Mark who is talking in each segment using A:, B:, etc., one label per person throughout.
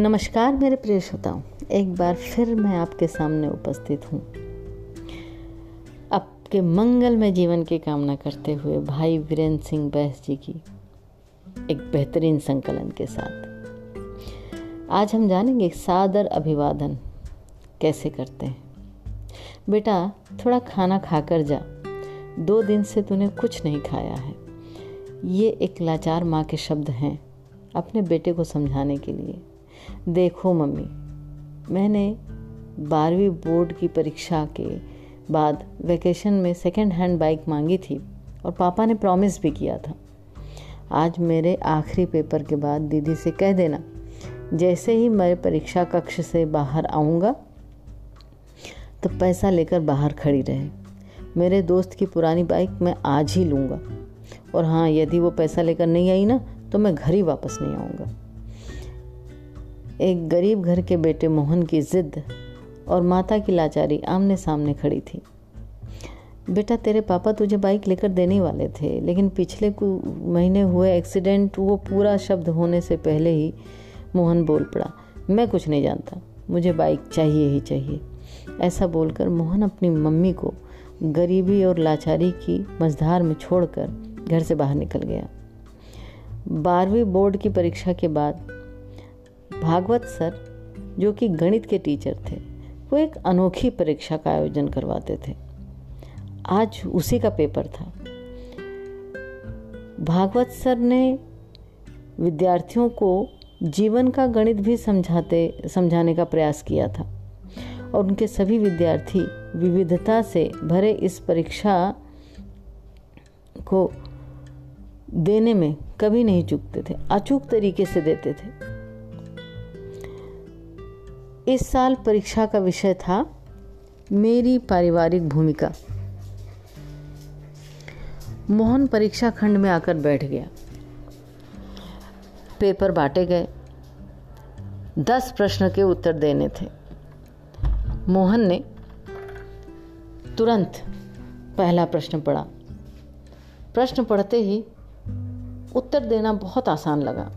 A: नमस्कार मेरे प्रिय श्रोताओं, एक बार फिर मैं आपके सामने उपस्थित हूँ। आपके मंगल में जीवन की कामना करते हुए भाई वीरेंद्र सिंह बैस जी की एक बेहतरीन संकलन के साथ। आज हम जानेंगे सादर अभिवादन कैसे करते हैं। बेटा, थोड़ा खाना खाकर जा। दो दिन से तूने कुछ नहीं खाया है। ये एक लाचार माँ के शब्द हैं अपने बेटे को समझाने के लिए। देखो मम्मी, मैंने बारहवीं बोर्ड की परीक्षा के बाद वैकेशन में सेकेंड हैंड बाइक मांगी थी और पापा ने प्रॉमिस भी किया था। आज मेरे आखिरी पेपर के बाद दीदी से कह देना, जैसे ही मैं परीक्षा कक्ष से बाहर आऊँगा तो पैसा लेकर बाहर खड़ी रहे। मेरे दोस्त की पुरानी बाइक मैं आज ही लूँगा। और हाँ यदि वो पैसा लेकर नहीं आई ना तो मैं घर ही वापस नहीं आऊँगा। एक गरीब घर के बेटे मोहन की जिद और माता की लाचारी आमने सामने खड़ी थी। बेटा, तेरे पापा तुझे बाइक लेकर देने वाले थे, लेकिन पिछले महीने हुए एक्सीडेंट वो पूरा शब्द होने से पहले ही मोहन बोल पड़ा, मैं कुछ नहीं जानता, मुझे बाइक चाहिए ही चाहिए। ऐसा बोलकर मोहन अपनी मम्मी को गरीबी और लाचारी की मझधार में छोड़कर घर से बाहर निकल गया। बारहवीं बोर्ड की परीक्षा के बाद भागवत सर, जो कि गणित के टीचर थे, वो एक अनोखी परीक्षा का आयोजन करवाते थे। आज उसी का पेपर था। भागवत सर ने विद्यार्थियों को जीवन का गणित भी समझाते, समझाने का प्रयास किया था और उनके सभी विद्यार्थी विविधता से भरे इस परीक्षा को देने में कभी नहीं चूकते थे, अचूक तरीके से देते थे। इस साल परीक्षा का विषय था मेरी पारिवारिक भूमिका। मोहन परीक्षा खंड में आकर बैठ गया। पेपर बांटे गए। दस प्रश्न के उत्तर देने थे। मोहन ने तुरंत पहला प्रश्न पढ़ा। प्रश्न पढ़ते ही उत्तर देना बहुत आसान लगा।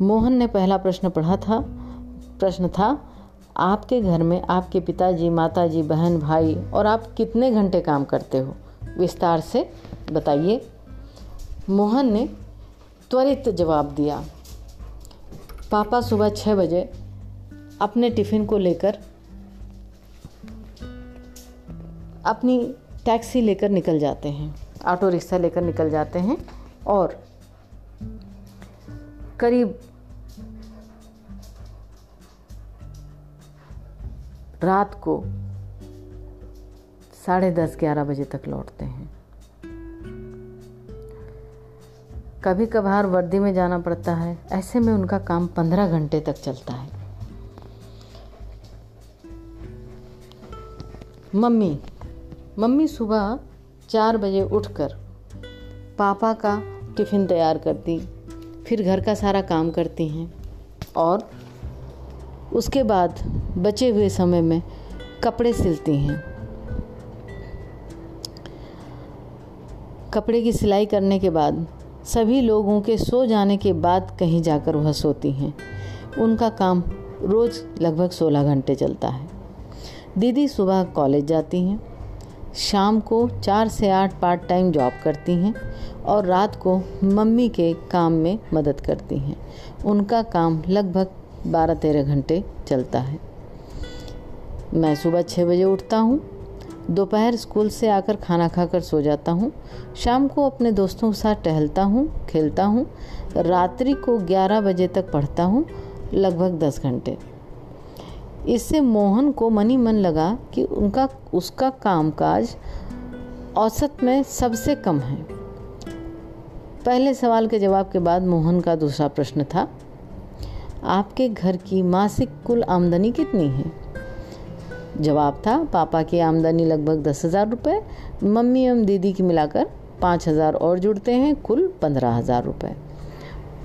A: मोहन ने पहला प्रश्न पढ़ा था। प्रश्न था आपके घर में आपके पिताजी, माताजी, बहन, भाई और आप कितने घंटे काम करते हो? विस्तार से बताइए। मोहन ने त्वरित जवाब दिया। पापा सुबह छः बजे अपने टिफ़िन को लेकर, अपनी टैक्सी लेकर निकल जाते हैं। ऑटो रिक्शा लेकर निकल जाते हैं और करीब रात को साढ़े दस, ग्यारह बजे तक लौटते हैं। कभी कभार वर्दी में जाना पड़ता है। ऐसे में उनका काम पंद्रह घंटे तक चलता है। मम्मी मम्मी सुबह चार बजे उठकर पापा का टिफ़िन तैयार करती, फिर घर का सारा काम करती हैं और उसके बाद बचे हुए समय में कपड़े सिलती हैं। कपड़े की सिलाई करने के बाद सभी लोगों के सो जाने के बाद कहीं जाकर वह सोती हैं। उनका काम रोज़ लगभग सोलह घंटे चलता है। दीदी सुबह कॉलेज जाती हैं, शाम को चार से आठ पार्ट टाइम जॉब करती हैं और रात को मम्मी के काम में मदद करती हैं। उनका काम लगभग बारह तेरह घंटे चलता है। मैं सुबह छः बजे उठता हूँ, दोपहर स्कूल से आकर खाना खाकर सो जाता हूँ, शाम को अपने दोस्तों के साथ टहलता हूँ, खेलता हूँ, रात्रि को ग्यारह बजे तक पढ़ता हूँ, लगभग दस घंटे। इससे मोहन को मनी मन लगा कि उनका, उसका कामकाज औसत में सबसे कम है। पहले सवाल के जवाब के बाद मोहन का दूसरा प्रश्न था आपके घर की मासिक कुल आमदनी कितनी है? जवाब था, पापा की आमदनी लगभग दस हज़ार रुपये मम्मी एवं दीदी की मिलाकर पाँच हज़ार और जुड़ते हैं, कुल पंद्रह हज़ार रुपये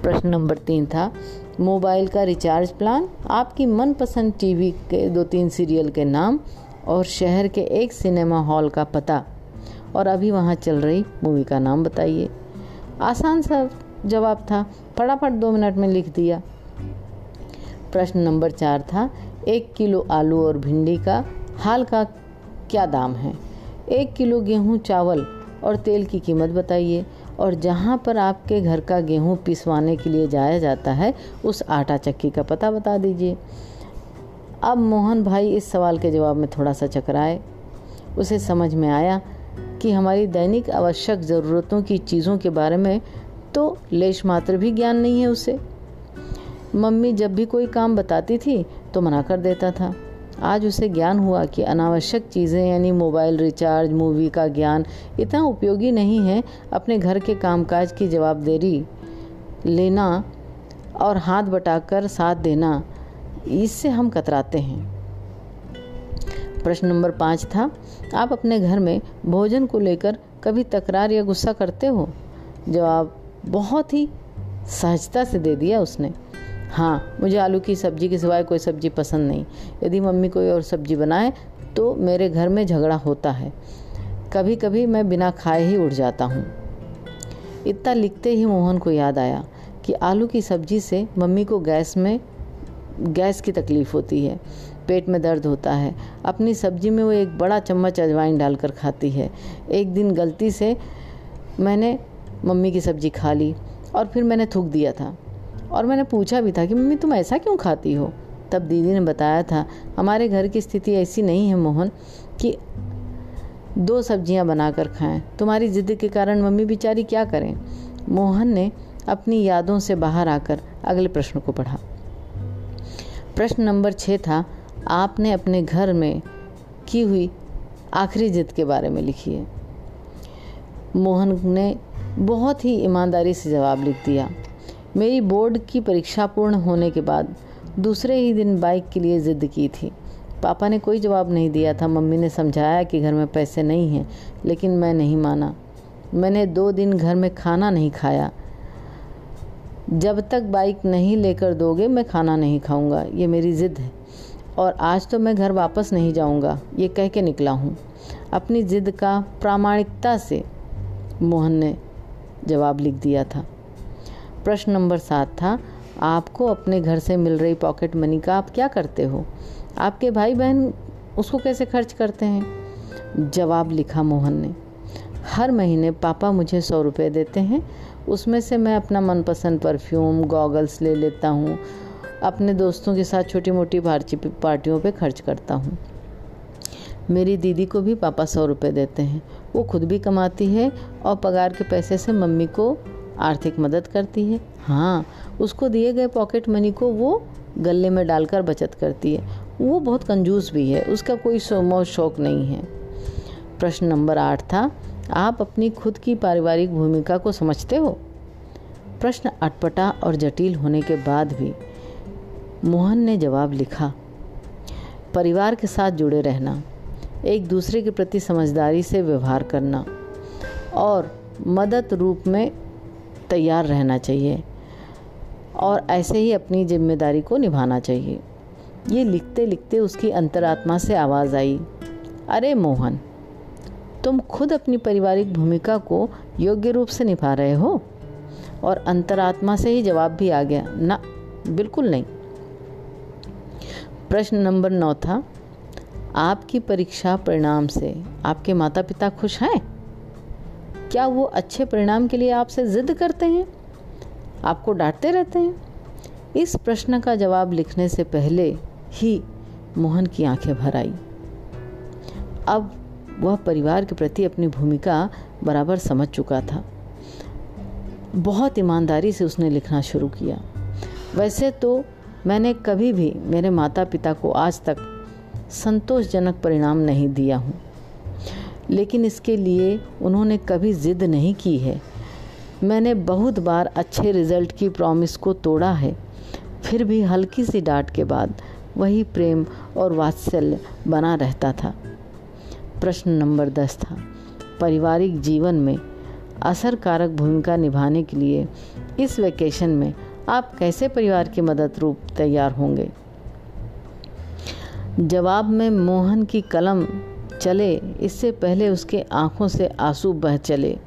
A: प्रश्न नंबर तीन था, मोबाइल का रिचार्ज प्लान, आपकी मनपसंद टीवी के दो तीन सीरियल के नाम और शहर के एक सिनेमा हॉल का पता। और अभी वहाँ चल रही मूवी का नाम बताइए। आसान सा जवाब था, फटाफट दो मिनट में लिख दिया। प्रश्न नंबर चार था, एक किलो आलू और भिंडी का हाल का क्या दाम है? एक किलो गेहूँ, चावल और तेल की कीमत बताइए। और जहाँ पर आपके घर का गेहूँ पिसवाने के लिए जाया जाता है, उस आटा चक्की का पता बता दीजिए। अब मोहन भाई इस सवाल के जवाब में थोड़ा सा चकराए। उसे समझ में आया कि हमारी दैनिक आवश्यक ज़रूरतों की चीज़ों के बारे में तो लेश मात्र भी ज्ञान नहीं है उसे। मम्मी जब भी कोई काम बताती थी तो मना कर देता था। आज उसे ज्ञान हुआ कि अनावश्यक चीज़ें, यानी मोबाइल रिचार्ज, मूवी का ज्ञान, इतना उपयोगी नहीं है, अपने घर के कामकाज की जवाबदेरी लेना और हाथ बटाकर साथ देना, इससे हम कतराते हैं। प्रश्न नंबर पाँच था, आप अपने घर में भोजन को लेकर कभी तकरार या गुस्सा करते हो? जवाब, बहुत ही सहजता से दे दिया उसने। हाँ मुझे आलू की सब्ज़ी के सिवाय कोई सब्ज़ी पसंद नहीं। यदि मम्मी कोई और सब्ज़ी बनाए तो मेरे घर में झगड़ा होता है। कभी कभी मैं बिना खाए ही उठ जाता हूँ। इतना लिखते ही मोहन को याद आया कि आलू की सब्ज़ी से मम्मी को गैस में, गैस की तकलीफ़ होती है। पेट में दर्द होता है। अपनी सब्ज़ी में वो एक बड़ा चम्मच अजवाइन डालकर खाती है। एक दिन गलती से मैंने मम्मी की सब्ज़ी खा ली और फिर मैंने थूक दिया था। और मैंने पूछा भी था कि, मम्मी, तुम ऐसा क्यों खाती हो? तब दीदी ने बताया था, हमारे घर की स्थिति ऐसी नहीं है मोहन कि दो सब्ज़ियाँ बनाकर खाएँ। तुम्हारी ज़िद के कारण मम्मी बेचारी क्या करें? मोहन ने अपनी यादों से बाहर आकर अगले प्रश्न को पढ़ा। प्रश्न नंबर छः था, आपने अपने घर में की हुई आखिरी जिद के बारे में लिखी है? मोहन ने बहुत ही ईमानदारी से जवाब लिख दिया। मेरी बोर्ड की परीक्षा पूर्ण होने के बाद दूसरे ही दिन बाइक के लिए ज़िद की थी। पापा ने कोई जवाब नहीं दिया था। मम्मी ने समझाया कि घर में पैसे नहीं हैं, लेकिन मैं नहीं माना। मैंने दो दिन घर में खाना नहीं खाया। जब तक बाइक नहीं लेकर दोगे, मैं खाना नहीं खाऊँगा। ये मेरी ज़िद है। और आज तो मैं घर वापस नहीं जाऊँगा। ये कह के निकला हूँ। अपनी ज़िद का प्रामाणिकता से मोहन ने जवाब लिख दिया था। प्रश्न नंबर सात था, आपको अपने घर से मिल रही पॉकेट मनी का आप क्या करते हो? आपके भाई बहन उसको कैसे खर्च करते हैं? जवाब लिखा मोहन ने। हर महीने पापा मुझे सौ रुपये देते हैं, उसमें से मैं अपना मनपसंद परफ्यूम, गॉगल्स ले लेता हूँ, अपने दोस्तों के साथ छोटी मोटी पार्टियों पे खर्च करता हूँ। मेरी दीदी को भी पापा सौ रुपये देते हैं, वो खुद भी कमाती है और पगार के पैसे से मम्मी को आर्थिक मदद करती है। हाँ उसको दिए गए पॉकेट मनी को वो गले में डालकर बचत करती है। वो बहुत कंजूस भी है, उसका कोई शौक नहीं है। प्रश्न नंबर आठ था, आप अपनी खुद की पारिवारिक भूमिका को समझते हो? प्रश्न अटपटा और जटिल होने के बाद भी मोहन ने जवाब लिखा, परिवार के साथ जुड़े रहना, एक दूसरे के प्रति समझदारी से व्यवहार करना और मदद रूप में तैयार रहना चाहिए और ऐसे ही अपनी ज़िम्मेदारी को निभाना चाहिए। ये लिखते लिखते उसकी अंतरात्मा से आवाज़ आई। अरे मोहन, तुम खुद अपनी पारिवारिक भूमिका को योग्य रूप से निभा रहे हो? और अंतरात्मा से ही जवाब भी आ गया, ना, बिल्कुल नहीं। प्रश्न नंबर नौ था, आपकी परीक्षा परिणाम से आपके माता पिता खुश हैं? क्या वो अच्छे परिणाम के लिए आपसे ज़िद करते हैं? आपको डांटते रहते हैं? इस प्रश्न का जवाब लिखने से पहले ही मोहन की आँखें भर आई। अब वह परिवार के प्रति अपनी भूमिका बराबर समझ चुका था। बहुत ईमानदारी से उसने लिखना शुरू किया। वैसे तो मैंने कभी भी मेरे माता पिता को आज तक संतोषजनक परिणाम नहीं दिया हूँ। लेकिन इसके लिए उन्होंने कभी ज़िद नहीं की है। मैंने बहुत बार अच्छे रिज़ल्ट की प्रॉमिस को तोड़ा है। फिर भी हल्की सी डांट के बाद वही प्रेम और वात्सल्य बना रहता था। प्रश्न नंबर दस था, पारिवारिक जीवन में असरकारक भूमिका निभाने के लिए इस वेकेशन में आप कैसे परिवार की मदद रूप तैयार होंगे? जवाब में मोहन की कलम चले, इससे पहले उसके आँखों से आँसू बह चले।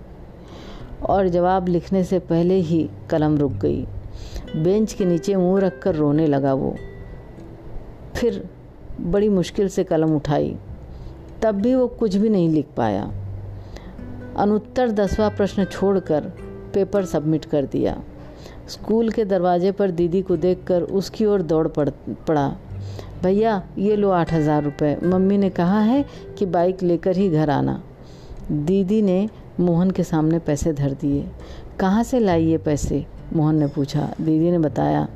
A: और जवाब लिखने से पहले ही कलम रुक गई। बेंच के नीचे मुँह रखकर रोने लगा वो। फिर बड़ी मुश्किल से कलम उठाई। तब भी वो कुछ भी नहीं लिख पाया। अनुत्तर दसवां प्रश्न छोड़कर पेपर सबमिट कर दिया। स्कूल के दरवाजे पर दीदी को देखकर उसकी ओर दौड़ पड़, पड़ा। भैया, ये लो आठ हज़ार रुपये मम्मी ने कहा है कि बाइक लेकर ही घर आना। दीदी ने मोहन के सामने पैसे धर दिए। कहाँ से लाई ये पैसे? मोहन ने पूछा। दीदी ने बताया,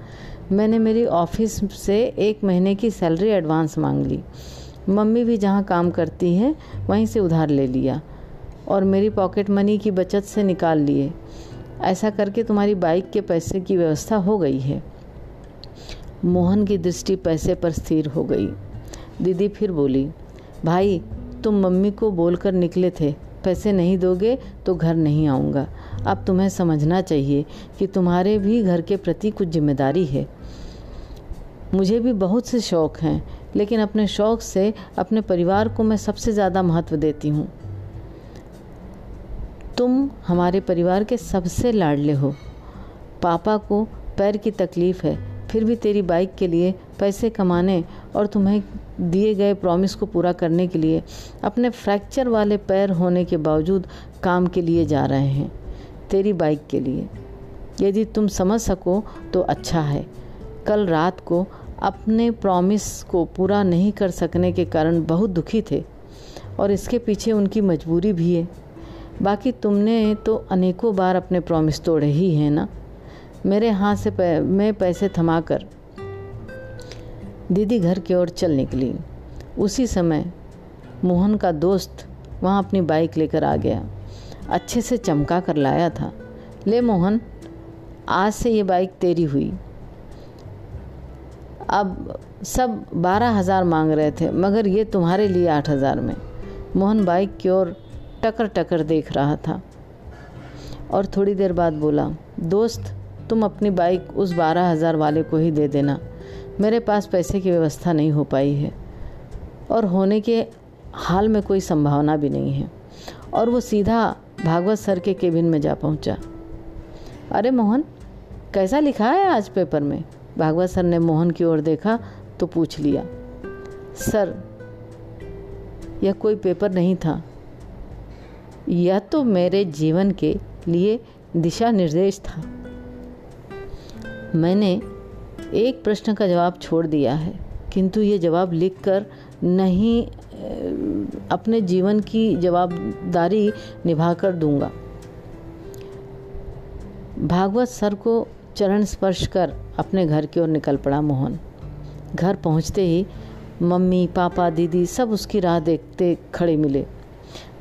A: मैंने मेरी ऑफ़िस से एक महीने की सैलरी एडवांस मांग ली। मम्मी भी जहाँ काम करती है, वहीं से उधार ले लिया और मेरी पॉकेट मनी की बचत से निकाल लिए। ऐसा करके तुम्हारी बाइक के पैसे की व्यवस्था हो गई है। मोहन की दृष्टि पैसे पर स्थिर हो गई। दीदी फिर बोली, भाई, तुम मम्मी को बोलकर निकले थे, पैसे नहीं दोगे तो घर नहीं आऊँगा। अब तुम्हें समझना चाहिए कि तुम्हारे भी घर के प्रति कुछ ज़िम्मेदारी है। मुझे भी बहुत से शौक़ हैं, लेकिन अपने शौक़ से अपने परिवार को मैं सबसे ज़्यादा महत्व देती हूँ। तुम हमारे परिवार के सबसे लाडले हो। पापा को पैर की तकलीफ़ है फिर भी तेरी बाइक के लिए पैसे कमाने और तुम्हें दिए गए प्रॉमिस को पूरा करने के लिए अपने फ्रैक्चर वाले पैर होने के बावजूद काम के लिए जा रहे हैं, तेरी बाइक के लिए। यदि तुम समझ सको तो अच्छा है। कल रात को अपने प्रॉमिस को पूरा नहीं कर सकने के कारण बहुत दुखी थे और इसके पीछे उनकी मजबूरी भी है। बाकी तुमने तो अनेकों बार अपने प्रॉमिस तोड़े ही हैं ना? मेरे हाथ से पै, मैं पैसे थमाकर दीदी घर की ओर चल निकली। उसी समय मोहन का दोस्त वहाँ अपनी बाइक लेकर आ गया। अच्छे से चमका कर लाया था। ले मोहन आज से ये बाइक तेरी हुई। अब सब बारह हज़ार मांग रहे थे मगर ये तुम्हारे लिए आठ हज़ार में। मोहन बाइक की ओर टकर टकर देख रहा था और थोड़ी देर बाद बोला दोस्त तुम अपनी बाइक उस बारह हज़ार वाले को ही दे देना। मेरे पास पैसे की व्यवस्था नहीं हो पाई है। और होने के हाल में कोई संभावना भी नहीं है। और वो सीधा भागवत सर के केबिन में जा पहुँचा। अरे मोहन, कैसा लिखा है आज पेपर में? भागवत सर ने मोहन की ओर देखा तो पूछ लिया। सर, यह कोई पेपर नहीं था। यह तो मेरे जीवन के लिए दिशा निर्देश था। मैंने एक प्रश्न का जवाब छोड़ दिया है, किंतु ये जवाब लिखकर नहीं अपने जीवन की जवाबदारी निभा कर दूँगा। भागवत सर को चरण स्पर्श कर अपने घर की ओर निकल पड़ा मोहन। घर पहुँचते ही मम्मी, पापा, दीदी सब उसकी राह देखते खड़े मिले।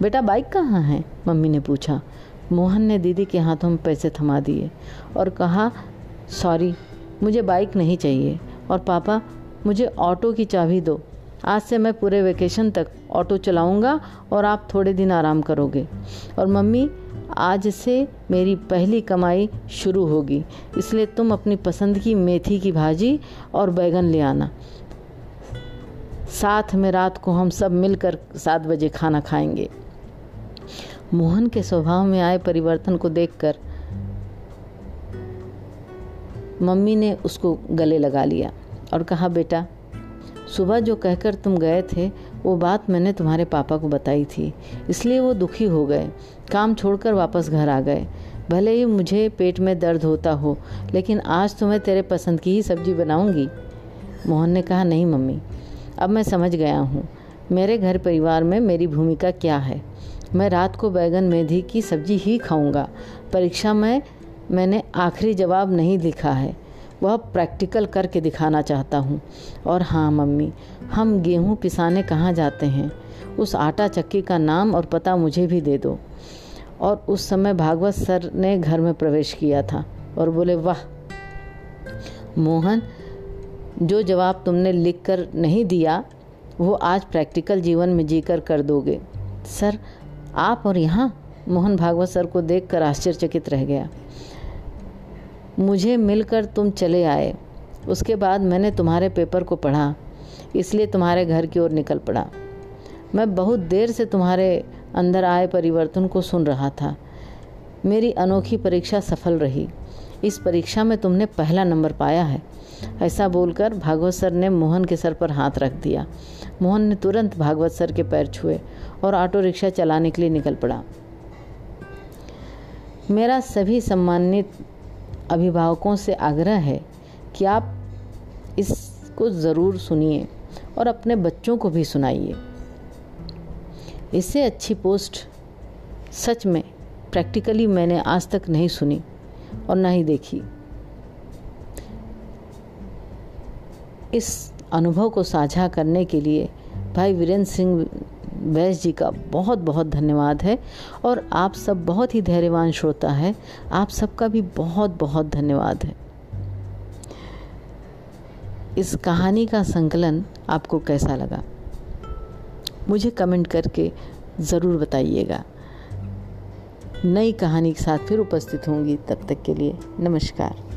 A: बेटा बाइक कहाँ है? मम्मी ने पूछा। मोहन ने दीदी के हाथों में पैसे थमा दिए और कहा सॉरी, मुझे बाइक नहीं चाहिए और पापा, मुझे ऑटो की चाबी दो। आज से मैं पूरे वेकेशन तक ऑटो चलाऊँगा और आप थोड़े दिन आराम करोगे। और मम्मी, आज से मेरी पहली कमाई शुरू होगी, इसलिए तुम अपनी पसंद की मेथी की भाजी और बैगन ले आना। साथ में रात को हम सब मिलकर सात बजे खाना खाएँगे। मोहन के स्वभाव में आए परिवर्तन को देखकर मम्मी ने उसको गले लगा लिया और कहा, बेटा, सुबह जो कहकर तुम गए थे, वो बात मैंने तुम्हारे पापा को बताई थी। इसलिए वो दुखी हो गए, काम छोड़कर वापस घर आ गए। भले ही मुझे पेट में दर्द होता हो, लेकिन आज तो मैं तेरे पसंद की ही सब्ज़ी बनाऊँगी। मोहन ने कहा, नहीं मम्मी, अब मैं समझ गया हूँ। मेरे घर परिवार में मेरी भूमिका क्या है? मैं रात को बैगन मेथी की सब्ज़ी ही खाऊँगा। परीक्षा में मैंने आखिरी जवाब नहीं लिखा है। वह प्रैक्टिकल करके दिखाना चाहता हूँ। और हाँ मम्मी, हम गेहूँ पिसाने कहाँ जाते हैं? उस आटा चक्की का नाम और पता मुझे भी दे दो। और उस समय भागवत सर ने घर में प्रवेश किया था और बोले, वाह, मोहन, जो जवाब तुमने लिख कर नहीं दिया, वो आज प्रैक्टिकल जीवन में जीकर कर दोगे। सर, आप और यहाँ? मोहन भागवत सर को देखकर आश्चर्यचकित रह गया। मुझे मिलकर तुम चले आए। उसके बाद मैंने तुम्हारे पेपर को पढ़ा। इसलिए तुम्हारे घर की ओर निकल पड़ा। मैं बहुत देर से तुम्हारे अंदर आए परिवर्तन को सुन रहा था। मेरी अनोखी परीक्षा सफल रही। इस परीक्षा में तुमने पहला नंबर पाया है। ऐसा बोलकर भागवत सर ने मोहन के सर पर हाथ रख दिया। मोहन ने तुरंत भागवत सर के पैर छुए और ऑटो रिक्शा चलाने के लिए निकल पड़ा। मेरा सभी सम्मानित अभिभावकों से आग्रह है कि आप इसको ज़रूर सुनिए और अपने बच्चों को भी सुनाइए। इससे अच्छी पोस्ट सच में प्रैक्टिकली मैंने आज तक नहीं सुनी और ना ही देखी। इस अनुभव को साझा करने के लिए भाई वीरेंद्र सिंह वैस जी का बहुत बहुत धन्यवाद है और आप सब बहुत ही धैर्यवान श्रोता है। आप सबका भी बहुत बहुत धन्यवाद है। इस कहानी का संकलन आपको कैसा लगा? मुझे कमेंट करके ज़रूर बताइएगा। नई कहानी के साथ फिर उपस्थित होंगी तब तक के लिए नमस्कार।